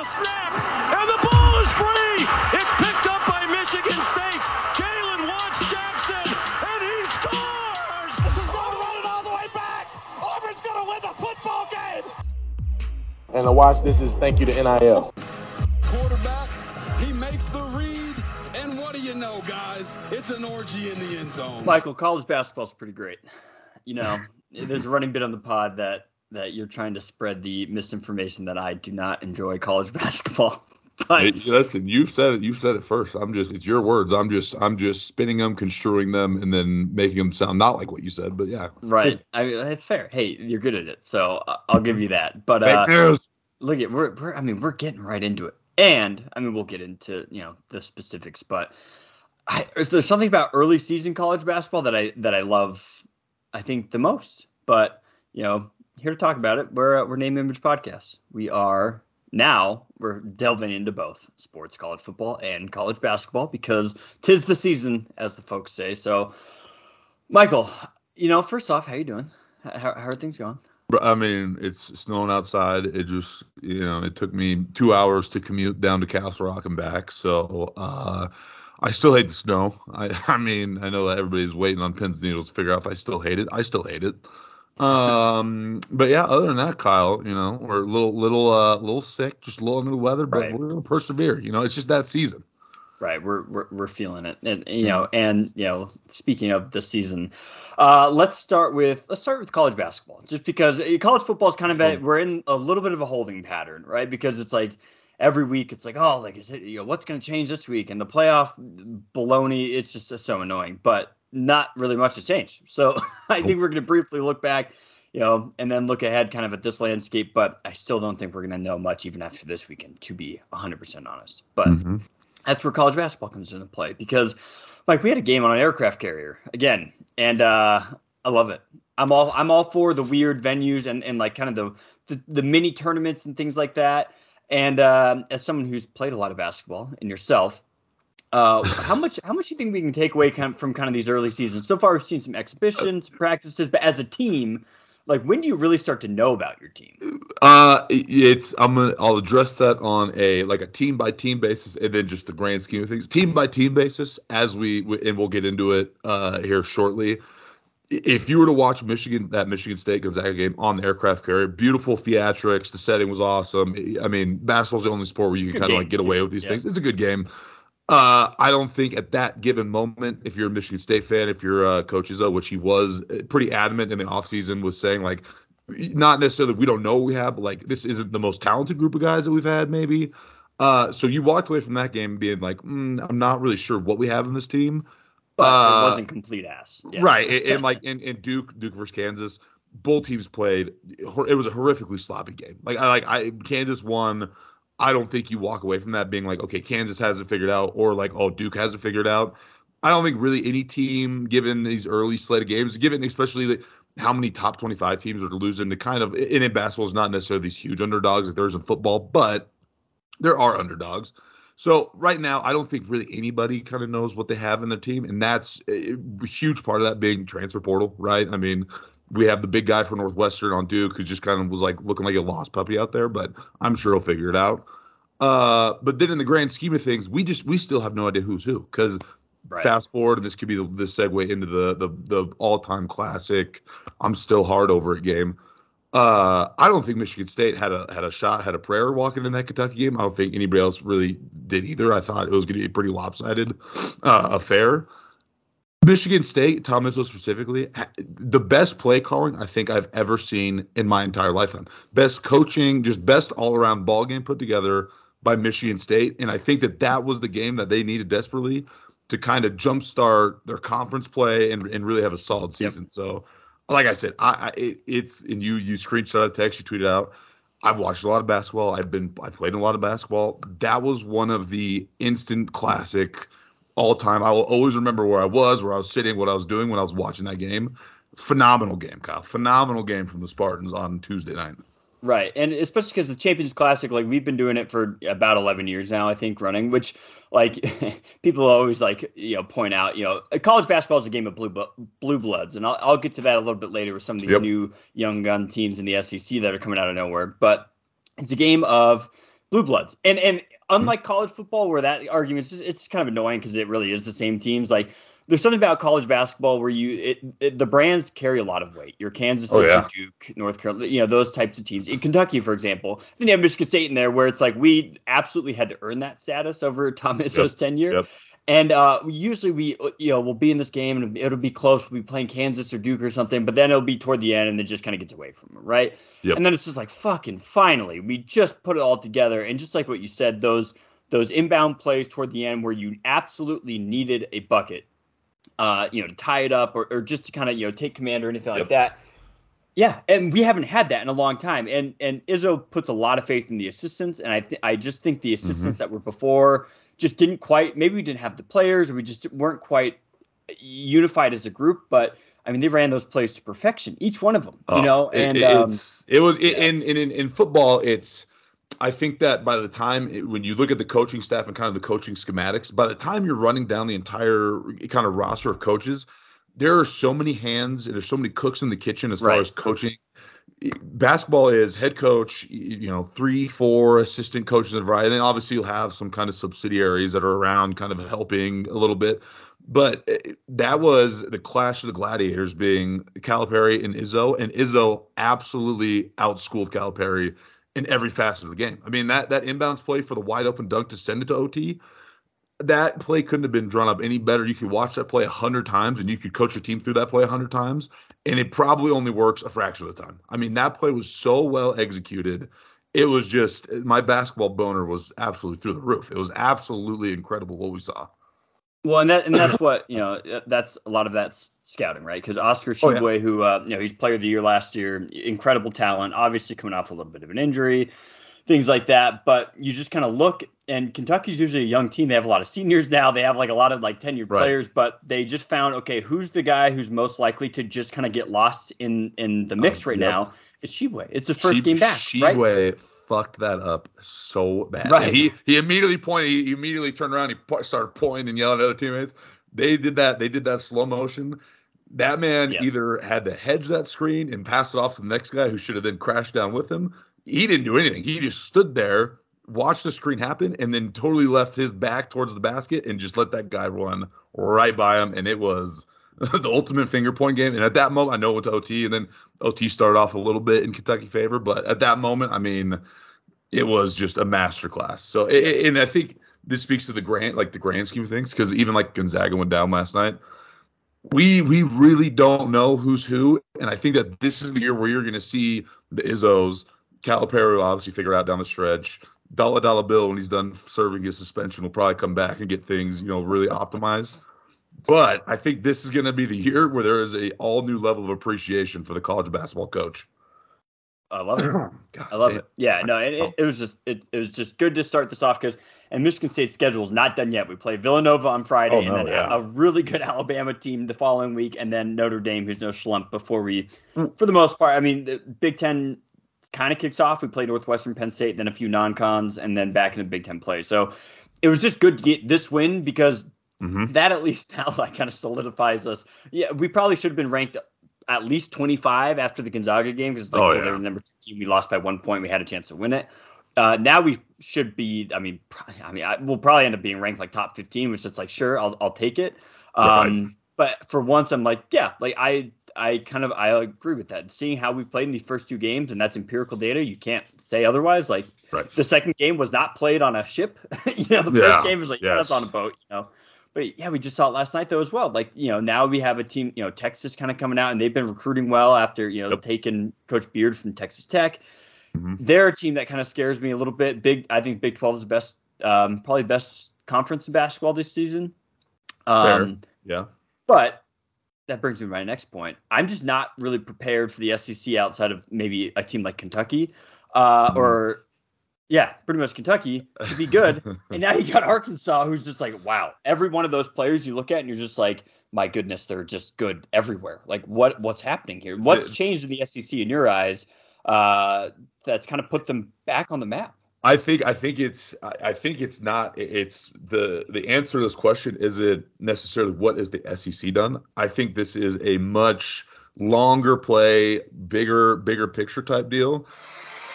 the snap, and the ball is free. It's picked up by Michigan State. Jalen Watts Jackson, and he scores. This is going to run it all the way back. Auburn's going to win the football game. And to watch this is thank you to NIL. quarterback. He makes the read, and what do you know, guys? It's an orgy in the end zone. Michael, college basketball's pretty great. You know, there's a running bit on the pod that that you're trying to spread the misinformation that I do not enjoy college basketball. But Hey, listen, you said it. You said it first. I'm just. It's your words. I'm just. I'm just spinning them, construing them, and then making them sound not like what you said. But yeah. right, I mean that's fair. Hey, you're good at it, so I'll give you that. But uh, look at we're, we're I mean we're getting right into it, and I mean we'll get into you know the specifics, but I, there's something about early season college basketball that I that I love. I think the most, but you know here to talk about it. We're uh, we're Name Image Podcast. We are now we're delving into both sports, college football, and college basketball because tis the season, as the folks say. So, Michael, you know, first off, how you doing? How, how are things going? I mean, it's snowing outside. It just, you know, it took me two hours to commute down to Castle Rock and back. So, uh, I still hate the snow. I, I mean, I know that everybody's waiting on pins and needles to figure out if I still hate it. I still hate it. Um, but yeah, other than that, Kyle, you know, we're a little, little, uh, little sick, just a little under the weather, but Right. we're gonna persevere. You know, it's just that season. Right, we're we're, we're feeling it, and you know, and you know, speaking of the season, uh, let's start with let's start with college basketball, just because uh, college football is kind of a, we're in a little bit of a holding pattern, right? Because it's like every week it's like, oh, like is it you know what's going to change this week, and the playoff baloney, it's just so annoying, but not really much has changed. So I think we're going to briefly look back. You know, and then look ahead kind of at this landscape, but I still don't think we're going to know much even after this weekend, to be 100% honest. But Mhm. that's where college basketball comes into play because like we had a game on an aircraft carrier again and uh i love it i'm all i'm all for the weird venues and and like kind of the the, the mini tournaments and things like that and um as someone who's played a lot of basketball and yourself uh, how much how much do you think we can take away kind of, from kind of these early seasons? So far, we've seen some exhibitions, practices, but as a team, like when do you really start to know about your team? Uh, it's I'm gonna I'll address that on a like a team by team basis, and then just the grand scheme of things, team by team basis. As we and we'll get into it uh, here shortly. If you were to watch Michigan that Michigan State Gonzaga game on the aircraft carrier, beautiful theatrics, the setting was awesome. I mean, basketball's the only sport where you can kind of like get away with these Yeah. things. It's a good game. Uh, I don't think at that given moment, if you're a Michigan State fan, if you're uh, Coach Izzo, which he was uh, pretty adamant in the offseason, was saying like, not necessarily we don't know what we have, but like this isn't the most talented group of guys that we've had, maybe. Uh, so you walked away from that game being like, mm, I'm not really sure what we have in this team. But Uh, it wasn't complete ass. Yeah. Right, and, and like in, in Duke, Duke versus Kansas, both teams played. It was a horrifically sloppy game. Like I like I Kansas won. I don't think you walk away from that being like, okay, Kansas has it figured out, or like, oh, Duke has it figured out. I don't think really any team, given these early slate of games, given especially the, how many top 25 teams are losing to kind of, and in basketball is not necessarily these huge underdogs like there is in football, but there are underdogs. So right now, I don't think really anybody kind of knows what they have in their team, and that's a huge part of that being transfer portal, right? I mean, we have the big guy from Northwestern on Duke who just kind of was like looking like a lost puppy out there, but I'm sure he'll figure it out. Uh, but then in the grand scheme of things, we just we still have no idea who's who because Right. fast forward, and this could be the, the segue into the the the all time classic. I'm still hard over it game. Uh, I don't think Michigan State had a had a shot, had a prayer walking in that Kentucky game. I don't think anybody else really did either. I thought it was going to be a pretty lopsided uh, affair. Michigan State, Tom Izzo specifically, the best play calling I think I've ever seen in my entire lifetime. Best coaching, just best all around ball game put together by Michigan State, and I think that that was the game that they needed desperately to kind of jumpstart their conference play and, and really have a solid Yep. season. So, like I said, I, I it, it's and you you screenshot a text, you tweeted out. I've watched a lot of basketball. I've been I played a lot of basketball. That was one of the instant classic all time. I will always remember where I was, where I was sitting, what I was doing when I was watching that game. Phenomenal game, Kyle. Phenomenal game from the Spartans on Tuesday night. Right, and especially because the Champions Classic, like we've been doing it for about eleven years now, I think, running. Which, like, people always like you know point out, you know, college basketball is a game of blue blue bloods, and I'll, I'll get to that a little bit later with some of these Yep. new young gun teams in the SEC that are coming out of nowhere. But it's a game of blue bloods. And and unlike college football, where that argument is it's kind of annoying because it really is the same teams. Like there's something about college basketball where you it, it, the brands carry a lot of weight. Your Kansas oh, City, Oh, yeah. Duke, North Carolina, you know those types of teams. In Kentucky, for example, then you have Michigan State in there, where it's like we absolutely had to earn that status over Tom Izzo's tenure. Yep. And uh, usually we, you know, we'll be in this game and it'll be close. We'll be playing Kansas or Duke or something, but then it'll be toward the end and it just kind of gets away from it, right? Yep. And then it's just like fucking finally, we just put it all together. And just like what you said, those those inbound plays toward the end where you absolutely needed a bucket, uh, you know, to tie it up or, or just to kind of you know take command or anything like that. Yeah, and we haven't had that in a long time. And and Izzo puts a lot of faith in the assistants, and I th- I just think the assistants that were before just didn't quite. Maybe we didn't have the players, or we just weren't quite unified as a group. But I mean, they ran those plays to perfection, each one of them. You Oh, know, and it, um, it was yeah. in, in in football. It's I think that by the time it- when you look at the coaching staff and kind of the coaching schematics, by the time you're running down the entire kind of roster of coaches, there are so many hands and there's so many cooks in the kitchen as far as coaching. Basketball is head coach, you know, three, four assistant coaches and variety. And then obviously you'll have some kind of subsidiaries that are around, kind of helping a little bit. But eh, that was the clash of the gladiators being Calipari and Izzo, and Izzo absolutely outschooled Calipari in every facet of the game. I mean that that inbounds play for the wide open dunk to send it to OT, that play couldn't have been drawn up any better. You could watch that play a hundred times, and you could coach your team through that play a hundred times, and it probably only works a fraction of the time. I mean that play was so well executed. It was just my basketball boner was absolutely through the roof. It was absolutely incredible what we saw. Well, and that and that's what you know. That's a lot of that's scouting, right? Because Oscar Oh, yeah. Who uh, you know he's player of the year last year, incredible talent. Obviously coming off a little bit of an injury, things like that. But you just kind of look, and Kentucky's usually a young team. They have a lot of seniors now. They have like a lot of like tenured Right. players, but they just found okay, who's the guy who's most likely to just kind of get lost in in the mix Uh, right yep. now? It's Tshiebwe. It's his first Shi- game back, right? Tshiebwe fucked that up so bad. Right. He he immediately pointed. He immediately turned around. He started pointing and yelling at other teammates. They did that. They did that slow motion. That man Yeah. either had to hedge that screen and pass it off to the next guy who should have then crashed down with him. He didn't do anything. He just stood there, watched the screen happen, and then totally left his back towards the basket and just let that guy run right by him. And it was the ultimate finger point game. And at that moment, I know it went to OT, and then OT started off a little bit in Kentucky favor, but at that moment, I mean, it was just a masterclass. So, i- i- and I think this speaks to the grand, like the grand scheme of things, because even like Gonzaga went down last night. We we really don't know who's who, and I think that this is the year where you're going to see the Izzos, Calipari will obviously figure out down the stretch. Dollar Dollar Bill, when he's done serving his suspension, will probably come back and get things, you know, really optimized. But I think this is going to be the year where there is a all new level of appreciation for the college basketball coach. I love it. God I love damn. it. Yeah, no, it, it, it was just it, it was just good to start this off because and Michigan State's schedule is not done yet. We play Villanova on Friday, Oh, and then yeah. a, a really good Alabama team the following week, and then Notre Dame, who's no schlump. Before we, Mm. for the most part, I mean, the Big Ten kind of kicks off. We play Northwestern, Penn State, then a few non-cons, and then back into Big Ten play. So it was just good to get this win because Mhm. that at least now like kind of solidifies us. Yeah, we probably should have been ranked at least 25 after the Gonzaga game because like, Oh, yeah. they were the number two team. We lost by one point. We had a chance to win it. Uh, now we should be. I mean, I mean, I, we'll probably end up being ranked like top 15, which is like sure, I'll I'll take it. Um, But for once, I'm like, yeah, like I I kind of I agree with that. Seeing how we've played in these first two games, and that's empirical data, you can't say otherwise. Like Right. the second game was not played on a ship. you know, the Yeah, first game was like, yeah, that's on a boat. You know. But yeah, we just saw it last night though as well. Like you know, now we have a team. You know, Texas kind of coming out, and they've been recruiting well after you know Yep. taking Coach Beard from Texas Tech. Mhm. They're a team that kind of scares me a little bit. Big, I think Big Twelve is the best, um, probably best conference in basketball this season. Fair. Um, Yeah. but that brings me to my next point. I'm just not really prepared for the SEC outside of maybe a team like Kentucky, uh, Mhm. or yeah, pretty much Kentucky to be good. and now you got Arkansas, who's just like, wow. Every one of those players you look at, and you're just like, my goodness, they're just good everywhere. Like, what what's happening here? What's changed in the SEC in your eyes? Uh, that's kind of put them back on the map. I think I think it's I think it's not it's the the answer to this question isn't necessarily what is the SEC done. I think this is a much longer play, bigger bigger picture type deal.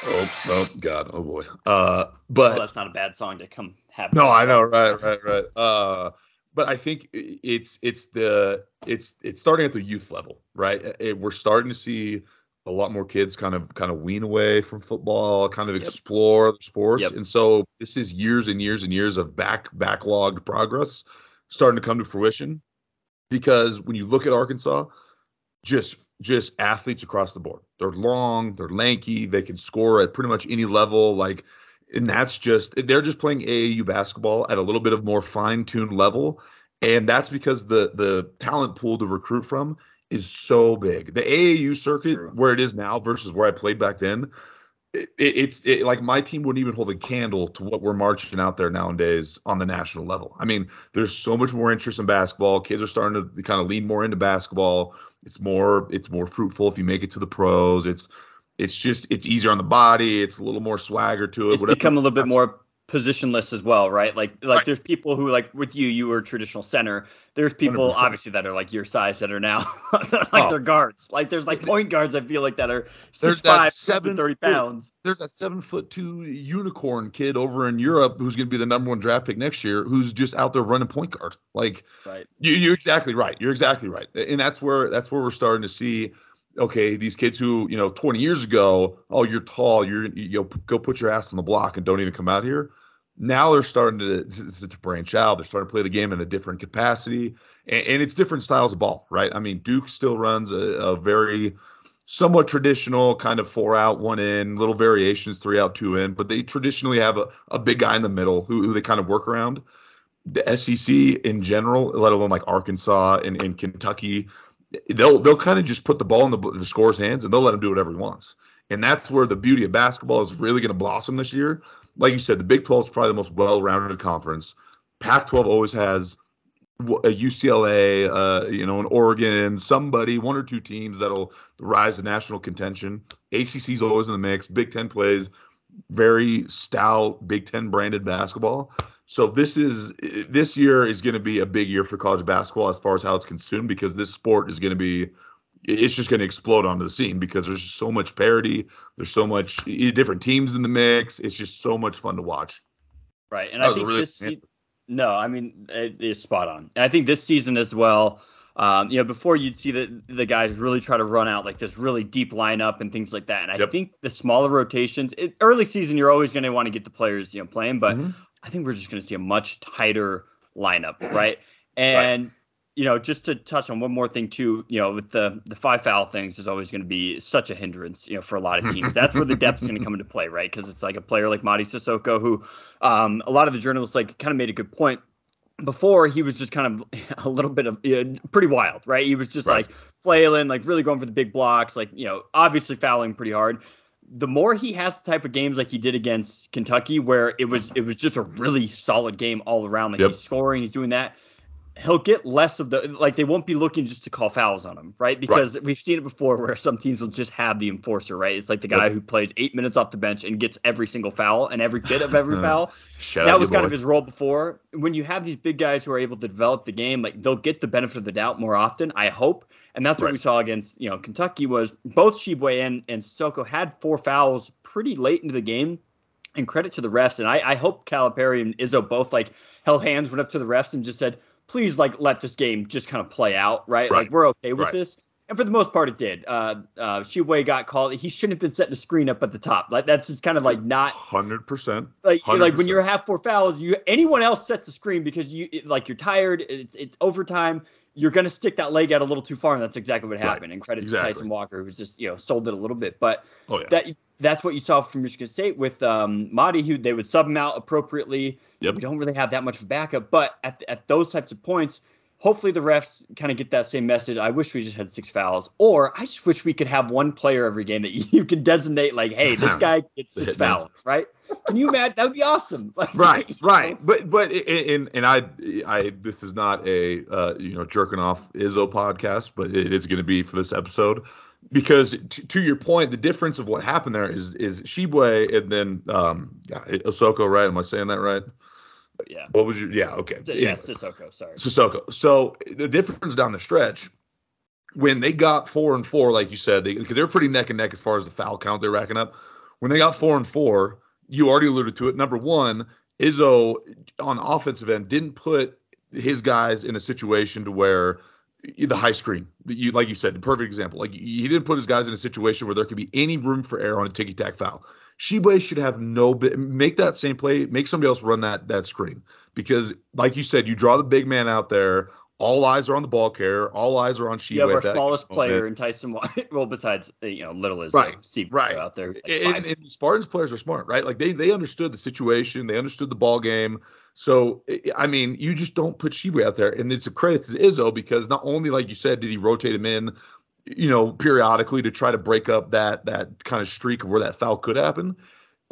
Oh, oh God, oh boy. Uh, but well, that's not a bad song to come have. No, I know, right, right, right. Uh, but I think it's it's the it's it's starting at the youth level, right? It, we're starting to see a lot more kids kind of kind of wean away from football, kind of yep. explore other sports, yep. and so this is years and years and years of back backlogged progress starting to come to fruition. Because when you look at Arkansas, just just athletes across the board. They're long, they're lanky, they can score at pretty much any level. Like, and that's just they're just playing AAU basketball at a little bit of more fine-tuned level. And that's because the the talent pool to recruit from is so big. The AAU circuit, True. where it is now versus where I played back then, it, it's it, like my team wouldn't even hold a candle to what we're marching out there nowadays on the national level. I mean, there's so much more interest in basketball. Kids are starting to kind of lean more into basketball. It's more it's more fruitful if you make it to the pros. It's it's just it's easier on the body. It's a little more swagger to it. It's whatever. become a little bit more positionless as well, right? Like like right. there's people who like with you, you were traditional center. There's people 100%. obviously that are like your size that are now like oh. they're guards. Like there's like point guards I feel like that are there's that seven, 30 pounds. There's that seven foot two unicorn kid over in Europe who's gonna be the number one draft pick next year who's just out there running point guard. Like right. You, you're exactly right. You're exactly right. And that's where that's where we're starting to see okay, these kids who, you know, 20 years ago, oh, you're tall, you're you know, go put your ass on the block and don't even come out here. Now they're starting to, to, to branch out. They're starting to play the game in a different capacity, and, and, it's different styles of ball, right? I mean, Duke still runs a, a very somewhat traditional kind of four out, one in, little variations, three out, two in, but they traditionally have a, a big guy in the middle who, who they kind of work around. The SEC in general, let alone like Arkansas and, and Kentucky, they'll they'll kind of just put the ball in the, the scorer's hands and they'll let him do whatever he wants. And that's where the beauty of basketball is really going to blossom this year. Like you said, the Big 12 is probably the most well-rounded conference. Pac-12 always has a UCLA, uh, you know, an Oregon, somebody, one or two teams that'll rise to national contention. ACC is always in the mix. Big Ten plays very stout Big Ten branded basketball. So this is this year is going to be a big year for college basketball as far as how it's consumed because this sport is going to be it's just going to explode onto the scene because there's so much parity, there's so much different teams in the mix. It's just so much fun to watch. Right, and that I think really this. no, I mean it, it's spot on, and I think this season as well. Um, you know, before you'd see the the guys really try to run out like this really deep lineup and things like that. And I yep. think the smaller rotations, it, early season, you're always going to want to get the players you know playing, but mm-hmm. I think we're just going to see a much tighter lineup, right? And right. you know, just to touch on one more thing too, you know, with the the five foul things is always going to be such a hindrance, you know, for a lot of teams. That's where the depth is going to come into play, right? Because it's like a player like Mady Sissoko, who um, a lot of the journalists like kind of made a good point before he was just kind of a little bit of you know, pretty wild, right? He was just right. like flailing, like really going for the big blocks, like you know, obviously fouling pretty hard the more he has the type of games like he did against Kentucky, where it was it was just a really solid game all around. Like yep. he's scoring, he's doing that. He'll get less of the like they won't be looking just to call fouls on him, right? Because right. we've seen it before where some teams will just have the enforcer, right? It's like the guy who plays eight minutes off the bench and gets every single foul and every bit of every foul. that was kind boy. of his role before. When you have these big guys who are able to develop the game, like they'll get the benefit of the doubt more often. I hope and that's what right. we saw against you know Kentucky was both Tshiebwe and and Sissoko had four fouls pretty late into the game. And credit to the refs, and I, I hope Calipari and Izzo both like held hands, went up to the refs, and just said, "Please, like, let this game just kind of play out, right? right. Like, we're okay with right. this." And for the most part, it did. Uh, uh, Tshiebwe got called. He shouldn't have been setting a screen up at the top. Like that's just kind of like not hundred percent. Like 100%. like when you're half four fouls, you anyone else sets a screen because you like you're tired. It's it's overtime you're going to stick that leg out a little too far, and that's exactly what happened. Right. And credit exactly. to Tyson Walker, who's just you know sold it a little bit, but oh, yeah. that that's what you saw from Michigan State with um, who they would sub him out appropriately. Yep. We don't really have that much of backup, but at at those types of points, hopefully the refs kind of get that same message. I wish we just had six fouls, or I just wish we could have one player every game that you can designate like, hey, this guy gets six fouls, right? Can you imagine? That would be awesome. Like, right, right. But but and and I I this is not a uh, you know jerking off Izzo podcast, but it is going to be for this episode because t- to your point, the difference of what happened there is is Tshiebwe and then um Osoko, right? Am I saying that right? But yeah. What was your? Yeah. Okay. Yeah, Sissoko. Sorry. Sissoko. So the difference down the stretch when they got four and four, like you said, because they, they, were pretty neck and neck as far as the foul count they're racking up. when they got four and four, you already alluded to it. Number one, Izzo on the offensive end didn't put his guys in a situation to where the high screen, you like you said, the perfect example. Like he didn't put his guys in a situation where there could be any room for error on a ticky tack foul. Tshiebwe should have no. Make that same play. Make somebody else run that that screen because, like you said, you draw the big man out there. All eyes are on the ball carrier. All eyes are on Tshiebwe. You have our smallest player in Tyson. White. Well, besides you know, little is uh, right, Steve right out there. Like and, and, Spartans players are smart, right? Like they they understood the situation. They understood the ball game. So I mean, you just don't put Tshiebwe out there, and it's a credit to Izzo because not only, like you said, did he rotate him in, you know, periodically to try to break up that that kind of streak of where that foul could happen.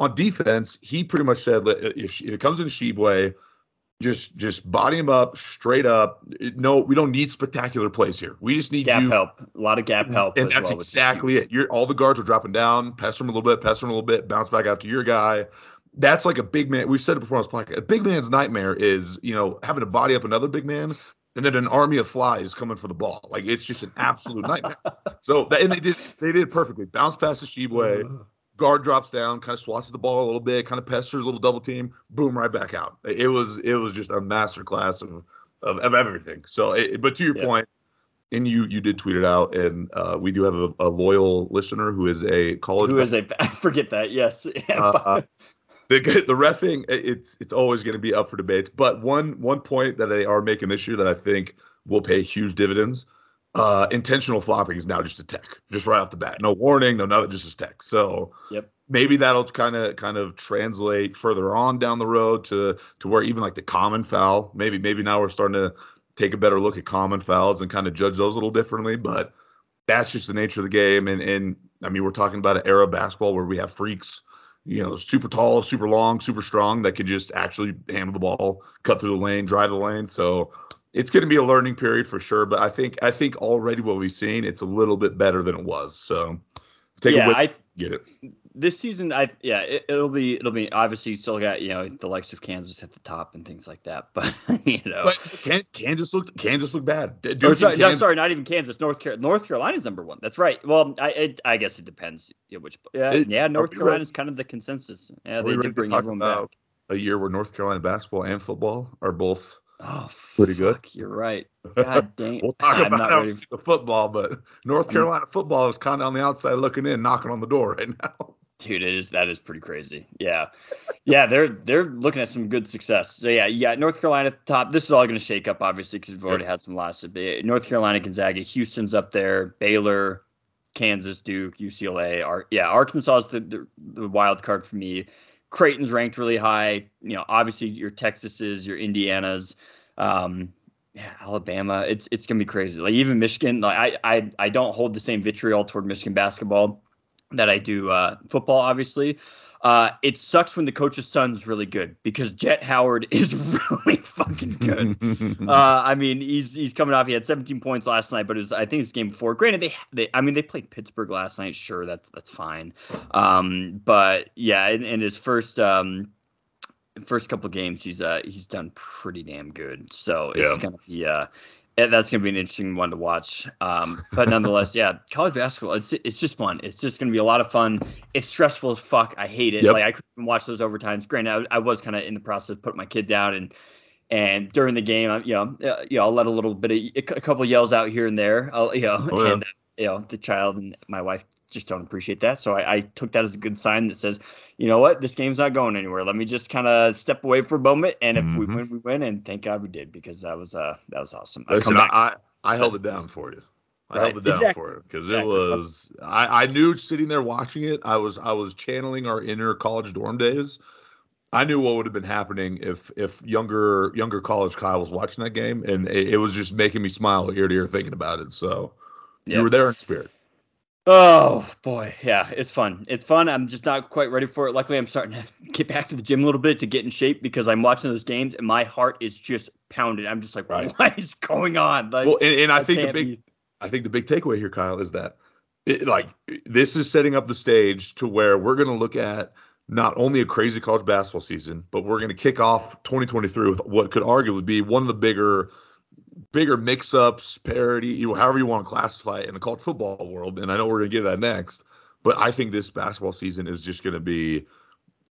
On defense, he pretty much said if it comes in Tshiebwe, just just body him up straight up. No, we don't need spectacular plays here. We just need gap you, help, a lot of gap help, and that's well exactly it. You're all the guards are dropping down, pester him a little bit, pester him a little bit, bounce back out to your guy that's like a big man. We've said it before on this podcast. A big man's nightmare is, you know, having to body up another big man and then an army of flies coming for the ball. Like it's just an absolute nightmare. So and they did they did perfectly. Bounce past the Tshiebwe, guard drops down, kind of swats at the ball a little bit, kind of pesters a little double team, boom, right back out. It was it was just a master class of of, of everything. So, it, but to your yeah. point, and you you did tweet it out, and uh, we do have a, a, loyal listener who is a college. Who is a I forget that yes. uh, the the refing it's it's always going to be up for debate. But one one point that they are making this year that I think will pay huge dividends. Uh, intentional flopping is now just a tech, just right off the bat. No warning, no nothing, just a tech. So yep. maybe that'll kind of kind of translate further on down the road to to where even like the common foul. Maybe maybe now we're starting to take a better look at common fouls and kind of judge those a little differently. But that's just the nature of the game. And and I mean, we're talking about an era of basketball where we have freaks you know, super tall, super long, super strong that can just actually handle the ball, cut through the lane, drive the lane. So it's going to be a learning period for sure. But I think I think already what we've seen, it's a little bit better than it was. So take yeah, a I get it. This season, I yeah, it, will be it'll be obviously you still got you know the likes of Kansas at the top and things like that. But you know, but Kansas looked Kansas looked bad. Sorry, no, sorry, not even Kansas. North Carolina, North Carolina's number one. That's right. Well, I it, I guess it depends. Yeah, which yeah, it, yeah North Carolina's kind of the consensus. Yeah, they did bring everyone back. A year where North Carolina basketball and football are both Oh, pretty good. You're right. God dang. we'll talk I'm about not the football, but North Carolina football is kind of on the outside looking in, knocking on the door right now. Dude, it is that is pretty crazy. Yeah, yeah, they're they're looking at some good success. So yeah, yeah, North Carolina at the top. This is all going to shake up, obviously, because we've already had some losses. But North Carolina, Gonzaga, Houston's up there, Baylor, Kansas, Duke, UCLA. Ar- yeah, Arkansas is the, the the wild card for me. Creighton's ranked really high. You know, obviously your Texas's, your Indiana's, um, yeah, Alabama. It's it's gonna be crazy. Like even Michigan. Like I I I don't hold the same vitriol toward Michigan basketball that I do uh, football. Obviously, uh, it sucks when the coach's son's really good because Jett Howard is really fucking good. uh, I mean, he's he's coming off. He had 17 points last night, but it was, I think it's game before. Granted, they, they I mean they played Pittsburgh last night. Sure, that's that's fine. Um, but yeah, in, in his first um, first couple games, he's uh he's done pretty damn good. So it's yeah. gonna be uh that's gonna be an interesting one to watch. Um, but nonetheless, yeah, college basketball it's it's just fun. It's just gonna be a lot of fun. It's stressful as fuck. I hate it. Yep. Like I couldn't watch those overtimes. Granted, I, I was kind of in the process of putting my kid down and. And during the game, I, you know, uh, you know, I'll let a little bit of a couple yells out here and there, I'll, you know, oh, yeah. and you know, the child and my wife just don't appreciate that. So I, I, took that as a good sign that says, you know what, this game's not going anywhere. Let me just kind of step away for a moment, and if mm-hmm. we win, we win. And thank God we did because that was uh that was awesome. Listen, I, I, I held it down for you. I right. held it down exactly. for you because exactly. it was. I, I knew sitting there watching it, I was I was channeling our inner college dorm days. I knew what would have been happening if if younger younger college Kyle was watching that game, and it, it was just making me smile ear to ear thinking about it. So yep. you were there in spirit. Oh boy, yeah, it's fun. It's fun. I'm just not quite ready for it. Luckily, I'm starting to get back to the gym a little bit to get in shape because I'm watching those games and my heart is just pounding. I'm just like, right. what is going on? Like, well, and, and I, I think the big, be... I think the big takeaway here, Kyle, is that it, like this is setting up the stage to where we're going to look at not only a crazy college basketball season, but we're going to kick off 2023 with what could arguably be one of the bigger bigger mix-ups, parity, you know, however you want to classify it in the college football world. And I know we're going to get that next. But I think this basketball season is just going to be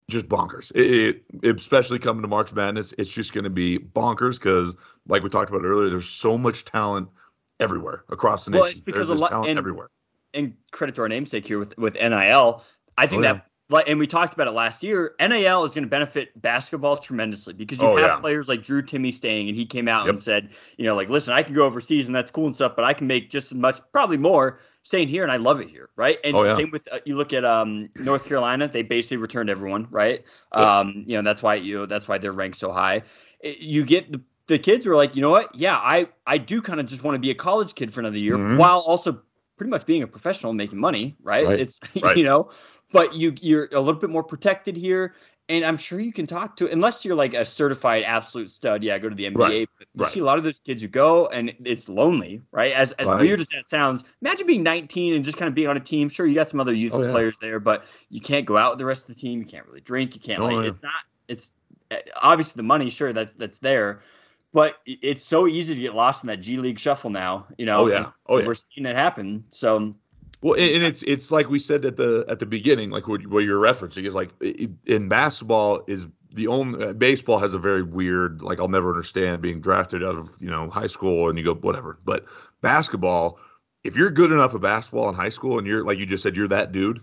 just bonkers. It, it, especially coming to March Madness, it's just going to be bonkers because, like we talked about earlier, there's so much talent everywhere across the Well, nation. because there's a lot- talent and- everywhere. and credit to our namesake here with with NIL. I think Oh, yeah. that like and we talked about it last year. NAL is going to benefit basketball tremendously because you Oh, have yeah. players like Drew Timme staying and he came out Yep. and said, you know, like listen, I can go overseas and that's cool and stuff, but I can make just as much, probably more, staying here and I love it here, right? And Oh, yeah. same with uh, you look at um North Carolina, they basically returned everyone, right? Yep. Um, you know, that's why you know that's why they're ranked so high. It- you get the the kids are like, you know what? Yeah, I I do kind of just want to be a college kid for another year Mhm. while also pretty much being a professional and making money, right? Right, It's right. you know, but you you're a little bit more protected here. And I'm sure you can talk to unless you're like a certified absolute stud, yeah, go to the NBA. Right, But you right. see a lot of those kids who go and it's lonely, right? As as Right. weird as that sounds, imagine being 19 and just kind of being on a team. Sure, you got some other youthful Oh, yeah. players there, but you can't go out with the rest of the team. You can't really drink. You can't Oh, like yeah. it's not it's uh, obviously the money, sure that that's there, but it's so easy to get lost in that G League shuffle now. You know, Oh, yeah. Oh, yeah. we're seeing it happen. So Well, and it's it's like we said at the at the beginning, like what, what you're referencing is like in basketball is the only uh, baseball has a very weird like I'll never understand being drafted out of you know high school and you go whatever, but basketball, if you're good enough at basketball in high school and you're like you just said you're that dude,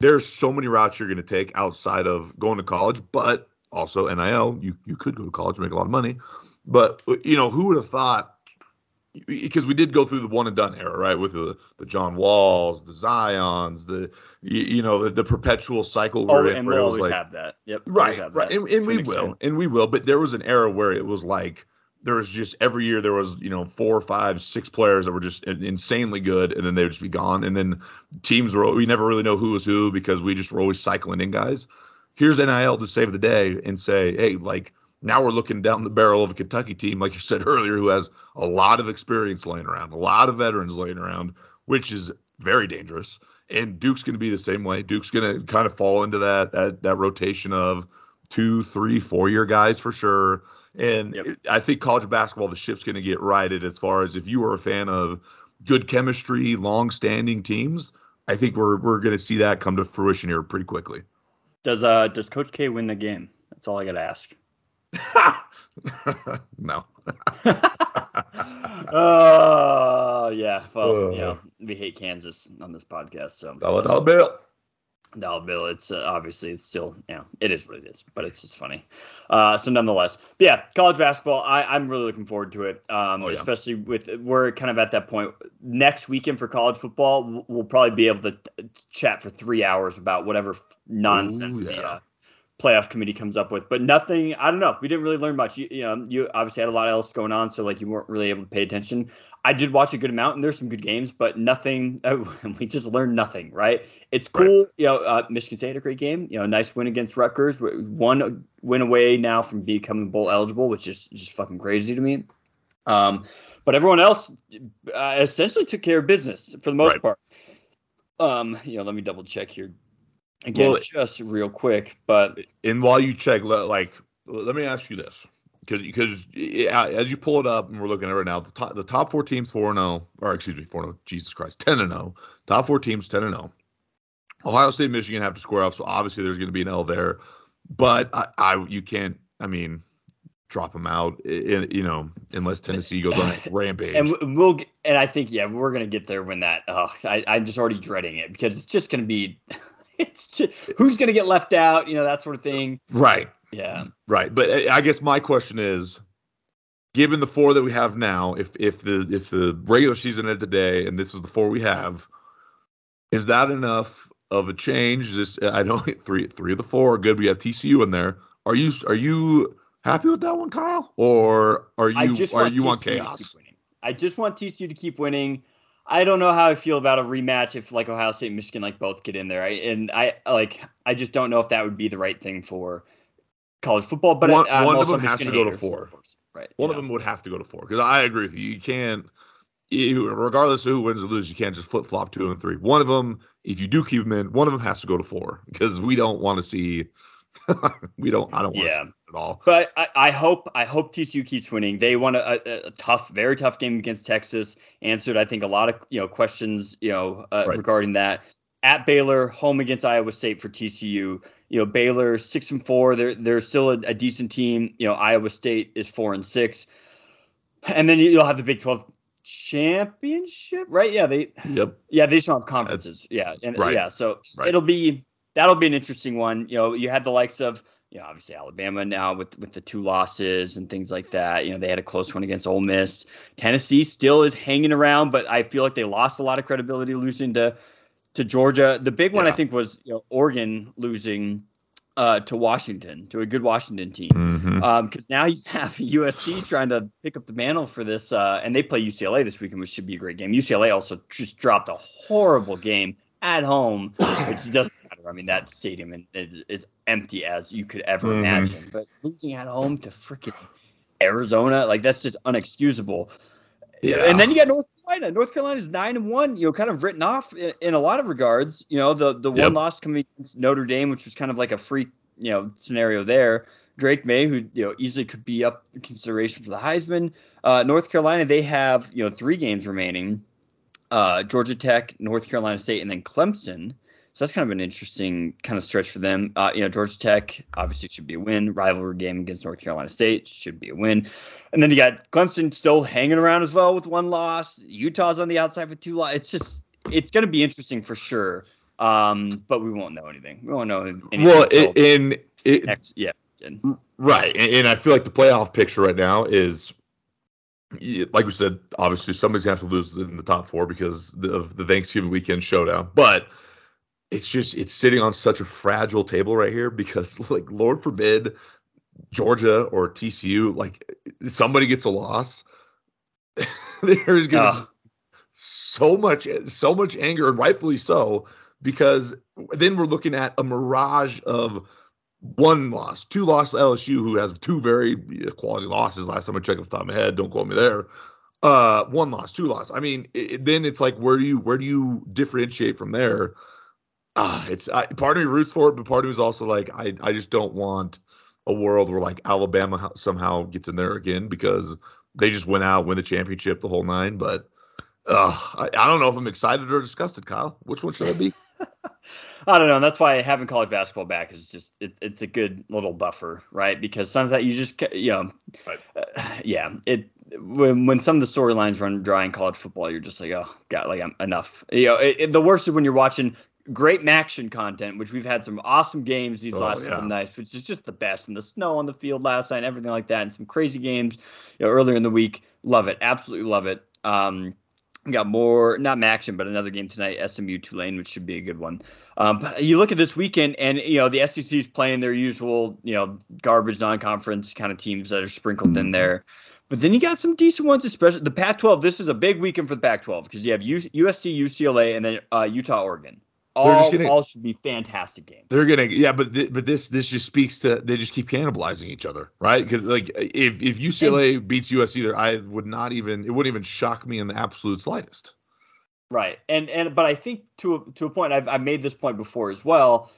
there's so many routes you're going to take outside of going to college, but also NIL, you you could go to college and make a lot of money, but you know who would have thought because we did go through the one and done era, right? With the, the John Walls, the Zions, the you, you know the, the perpetual cycle. oh, where it- and where we'll always like- have that. Yep, right, right, that and, and we an will, and we will. But there was an era where it was like there was just every year there was you know four, five, six players that were just insanely good, and then they would just be gone. And then teams were we never really know who was who because we just were always cycling in guys. Here's NIL to save the day and say, hey, like now we're looking down the barrel of a Kentucky team, like you said earlier, who has a lot of experience laying around, a lot of veterans laying around, which is very dangerous. And Duke's going to be the same way. Duke's going to kind of fall into that that that rotation of two, three, four year guys for sure. And Yep. it- I think college basketball, the ship's going to get righted as far as if you are a fan of good chemistry, long standing teams. I think we're we're going to see that come to fruition here pretty quickly. Does uh does Coach K win the game? That's all I got to ask. no. Oh yeah, well, you Uh. know, we hate Kansas on this podcast, so Dollar dollar bill. Dollar bill. It's uh, obviously it's still you know it is what it is, but it's just funny. Uh, so nonetheless, but yeah, college basketball. I I'm really looking forward to it. Um, Oh, yeah. especially with we're kind of at that point. Next weekend for college football, we'll- probably be able to t- chat for three hours about whatever nonsense Ooh, the yeah. uh, playoff committee comes up with. But nothing. I don't know. We didn't really learn much. You, you know, you obviously had a lot else going on, so like you weren't really able to pay attention. I did watch a good amount, and there's some good games, but nothing. we just learned nothing, right? It's Right. cool. You know, uh, Michigan State had a great game. You know, nice win against Rutgers. One win away now from becoming bowl eligible, which is just fucking crazy to me. Um, but everyone else uh, essentially took care of business for the most Right. part. Um, you know, let me double check here again, Well, just real quick. But And while you check, le- like, let me ask you this, because because as you pull it up and we're looking at it right now, the top the top four teams four and zero, or excuse me, four and zero, Jesus Christ, ten and zero. Top four teams ten and zero. Ohio State, Michigan have to square off, so obviously there's going to be an L there. But I, I, you can't. I mean, drop them out, i- i- you know, unless Tennessee goes on a rampage. and we- we'll and I think yeah, we're gonna get there when that. Oh, I, I'm just already dreading it because it's just gonna be. It's just, who's gonna get left out, you know, that sort of thing. right. Yeah. Right, but I I guess my question is, given the four that we have now, if if the if the regular season ended today and this is the four we have, is that enough of a change? This I know three three of the four are good. We have TCU in there. Are you are you happy with that one, Kyle, or are you are you on to chaos? I just want TCU to keep winning. I don't know how I feel about a rematch if like Ohio State and Michigan like both get in there. I, and I like I just don't know if that would be the right thing for college football. But One- I, one of them has to go to four. Right. One you of them would have to go to four because I agree with you. You can't, you, regardless of who wins or loses, you can't just flip flop two and three. One of them, if you do keep them in, one of them has to go to four because we don't want to see. we don't. I don't want to Yeah. at all. But I, I hope I hope TCU keeps winning. They won a, a, a tough, very tough game against Texas. Answered, I think, a lot of you know questions you know uh, Right. regarding that. at Baylor, home against Iowa State for TCU. You know, Baylor six and four. They're they're still a, a decent team. You know, Iowa State is four and six. And then you'll have the Big Twelve championship, right? Yeah, they. Yep. Yeah, they just don't have conferences. yeah, and right. yeah, so Right. it'll be that'll be an interesting one. You know, you had the likes of you know obviously Alabama now with with the two losses and things like that. You know, they had a close one against Ole Miss. Tennessee still is hanging around, but I feel like they lost a lot of credibility losing to to Georgia. The big one I think was you know, Oregon losing uh, to Washington to a good Washington team because now you have USC trying to pick up the mantle for this, uh, and they play UCLA this weekend, which should be a great game. UCLA also just dropped a horrible game at home, which doesn't. I mean, that stadium is, is, empty as you could ever Mhm. imagine, but losing at home to freaking Arizona, like that's just unexcusable. Yeah. And then you got North Carolina. North Carolina is nine and one. You know, kind of written off in, in a lot of regards. You know, the the Yep. one loss coming against Notre Dame, which was kind of like a freak, you know, scenario there. Drake Maye, who you know easily could be up in consideration for the Heisman. Uh, North Carolina, they have you know three games remaining. Uh, Georgia Tech, North Carolina State, and then Clemson. So that's kind of an interesting kind of stretch for them. Uh, you know, Georgia Tech obviously should be a win. Rivalry game against North Carolina State should be a win. And then you got Clemson still hanging around as well with one loss. Utah's on the outside with two losses. It's just it's going to be interesting for sure. Um, but we won't know anything. We won't know anything. Well, it, in it, next, yeah. Right, and, and I feel like the playoff picture right now is, like we said, obviously somebody's gonna have to lose in the top four because of the Thanksgiving weekend showdown. But it's just it's sitting on such a fragile table right here because, like, Lord forbid, Georgia or TCU, like somebody gets a loss, there's gonna be so much so much anger and rightfully so because then we're looking at a mirage of one loss, two loss to LSU, who has two very uh, quality losses. Last time I checked off the top of my head, don't quote me there. Uh, one loss, two loss. I mean, it, then it's like where do you where do you differentiate from there? Ah, it's I, part of me roots for it, but part of me is also like I I just don't want a world where like Alabama somehow gets in there again because they just went out win the championship the whole nine. But uh, I, I don't know if I'm excited or disgusted, Kyle. Which one should I be? I don't know. And that's why having college basketball back is just it, it's a good little buffer, right? Because some of that you just you know, Right. uh, yeah. It when when some of the storylines run dry in college football, you're just like, oh god, like I'm enough. You know, it, it- the worst is when you're watching great action content, which we've had some awesome games these Oh, last yeah. couple nights, which is just the best. And the snow on the field last night, and everything like that, and some crazy games you know, earlier in the week. Love it, absolutely love it. Um, we got more, not action, but another game tonight, SMU Tulane, which should be a good one. Um, but you look at this weekend, and you know the SEC is playing their usual, you know, garbage non-conference kind of teams that are sprinkled Mm-hmm. in there. But then you got some decent ones, especially the Pac-12. This is a big weekend for the Pac-12 because you have USC, UCLA, and then uh, Utah, Oregon. They're just All, gonna- all should be fantastic games. They're gonna, yeah, but th- but this this just speaks to they just keep cannibalizing each other, right? Because like if if UCLA beats USC, there I would not even it wouldn't even shock me in the absolute slightest. Right, and and but I think to a, to a point, I've I've made this point before as well.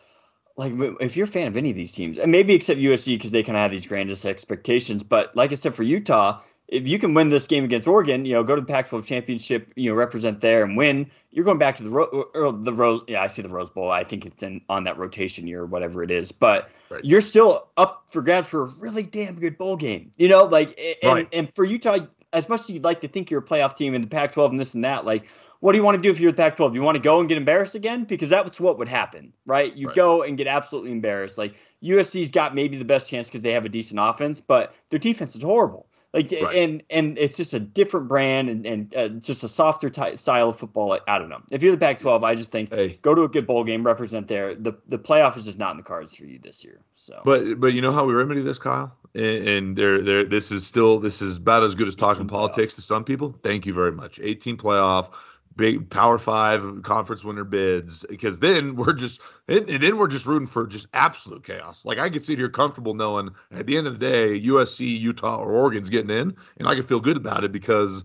Like if you're a fan of any of these teams, and maybe except USC because they kind of have these grandest expectations, but like I said for Utah, if you can win this game against Oregon, you know, go to the Pac-12 championship, you know, represent there and win, you're going back to the ro- the Rose. Yeah, I see the Rose Bowl. I think it's in on that rotation year, or whatever it is, but Right. you're still up for grabs for a really damn good bowl game. You know, like and, Right. and for Utah, as much as you'd like to think you're a playoff team in the Pac-12 and this and that, like what do you want to do if you're the Pac-12? Do you want to go and get embarrassed again? Because that's what would happen, right? You Right. go and get absolutely embarrassed. Like USC's got maybe the best chance because they have a decent offense, but their defense is horrible. Like Right. and and it's just a different brand and and uh, just a softer ty- style of football. Like, I don't know. If you're the Pac-12, I just think Hey, go to a good bowl game, represent there. The the playoff is just not in the cards for you this year. So but but you know how we remedy this, Kyle? And, and there there this is still this is about as good as talking Playoff. politics to some people. Thank you very much. 18 playoff. Big Power Five conference winner bids, because then we're just and, then we're just rooting for just absolute chaos. Like I could sit here comfortable knowing at the end of the day, USC, Utah, or Oregon's getting in, and I can feel good about it because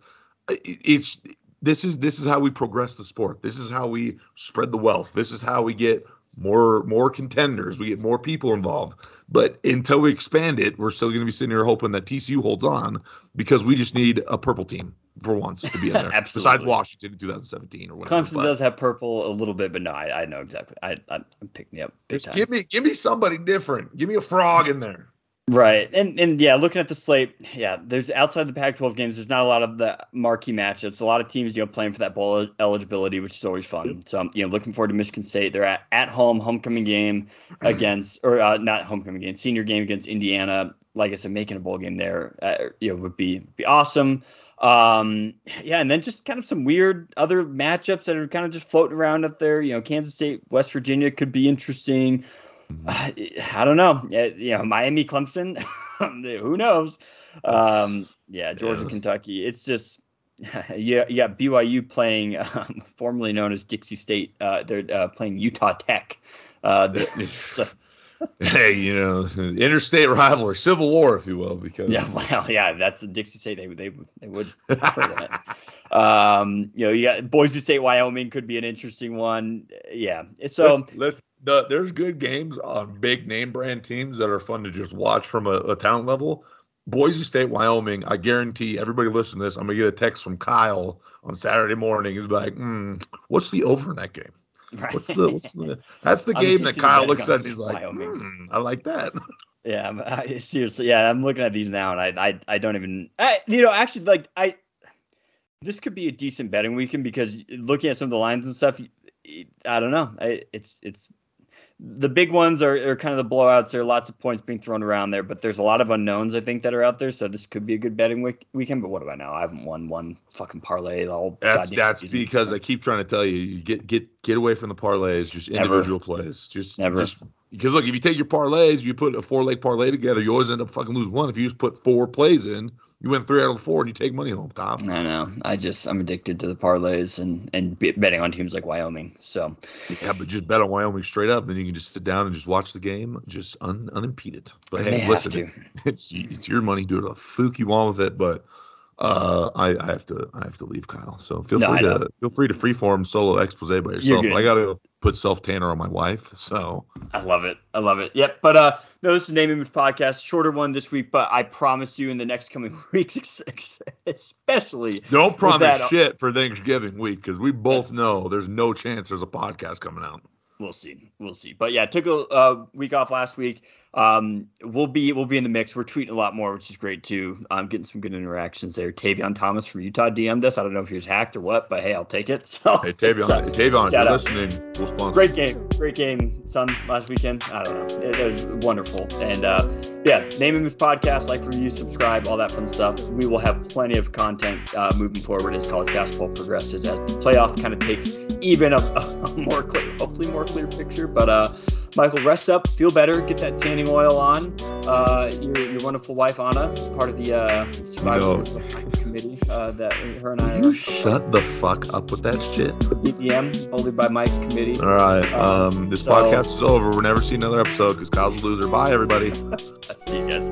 uh, it's this is this is how we progress the sport. This is how we spread the wealth. This is how we get more more contenders. We get more people involved. But until we expand it, we're still going to be sitting here hoping that TCU holds on because we just need a purple team. For once to be in there. Absolutely. Besides Washington in 2017 or whatever. Clemson but does have purple a little bit, but no, I, I know exactly. I, I I'm picking up big just time. give me give me somebody different. Give me a frog in there. Right. And and yeah, looking at the slate, yeah, there's outside the Pac-12 games, there's not a lot of the marquee matchups. A lot of teams, you know, playing for that bowl eligibility, which is always fun. So I'm, you know, looking forward to Michigan State. They're at, at home, homecoming game against, or uh, not homecoming game, senior game against Indiana. Like I said, making a bowl game there, uh, you know, would be be awesome. Um, yeah, and then just kind of some weird other matchups that are kind of just floating around up there. You know, Kansas State, West Virginia could be interesting. Uh, I don't know. You know, Miami, Clemson. who knows? Um, yeah, Georgia, Yeah. Kentucky. It's just yeah, yeah. BYU playing, um, formerly known as Dixie State. Uh, they're uh, playing Utah Tech. Uh, the- so, Hey, you know, interstate rivalry, civil war, if you will, because yeah, well, yeah, that's a Dixie State. They they they would prefer that. Um, you know, yeah, Boise State, Wyoming could be an interesting one. Yeah, so Listen, listen, the, there's good games on big name brand teams that are fun to just watch from a, a talent level. Boise State, Wyoming. I guarantee everybody listening to this. I'm gonna get a text from Kyle on Saturday morning. He's like, hmm, "What's the over in that game? Right. What's the what's the?" That's the game that Kyle looks at and he's like, hmm, "I like that." Yeah, I'm- seriously. Yeah, I'm looking at these now, and I, I, I don't even. I, you know, actually, like I, this could be a decent betting weekend because looking at some of the lines and stuff, I don't know. I, it's, it's the big ones are, are kind of the blowouts. There are lots of points being thrown around there, but there's a lot of unknowns I think that are out there. So this could be a good betting week, weekend. But what do I know? I haven't won one fucking parlay all. That's that's season. because I keep trying to tell you, you get get get away from the parlays, just Never. individual plays, just Never. just because look, if you take your parlays, you put a four leg parlay together, you always end up fucking lose one. If you just put four plays in, you win three out of the four, and you take money home. Top. I know. I just I'm addicted to the parlays and and betting on teams like Wyoming. So Yeah, but just bet on Wyoming straight up, then you can just sit down and just watch the game, just un, unimpeded. But hey, listen, it's it's your money. Do it a fook you want with it, but uh, I, I have to I have to leave Kyle. So feel No, free to feel free to freeform solo expose by yourself. I got to put self tanner on my wife. So I love it. I love it. Yep. But uh, no, this is Name Image Podcast. Shorter one this week, but I promise you in the next coming weeks, especially. don't promise that- shit for Thanksgiving week because we both know there's no chance there's a podcast coming out. We'll see. We'll see. But yeah, took a uh, week off last week. Um, we'll be we'll be in the mix. We're tweeting a lot more, which is great too. I'm getting some good interactions there. Tavion Thomas from Utah DM'd us. I don't know if he was hacked or what, but hey, I'll take it. So Hey Tavion, so- Tavion, you're out. listening, we'll sponsor. Great game, great game, son. Last weekend, I don't know, it, it was wonderful. And uh, yeah, name Image podcast, like, review, subscribe, all that fun stuff. We will have plenty of content uh, moving forward as college basketball progresses, as the playoff kind of takes even a, a more clear, hopefully more clear picture. But uh, Michael, rest up, feel better, get that tanning oil on. Uh, your, your wonderful wife Anna, part of the uh, survivor No. committee uh, that her and I You are. shut the fuck up with that shit. BPM, bullied by Mike committee. All right. Uh, Um, this so- podcast is over. We'll never see another episode because Kyle's a loser. Bye, everybody. See you guys.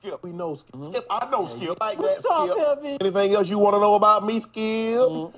Skip, we know Skip. Mm-hmm. Skip, I know Skip. Like that, Skip. Anything else you want to know about me, Skip? Mm-hmm.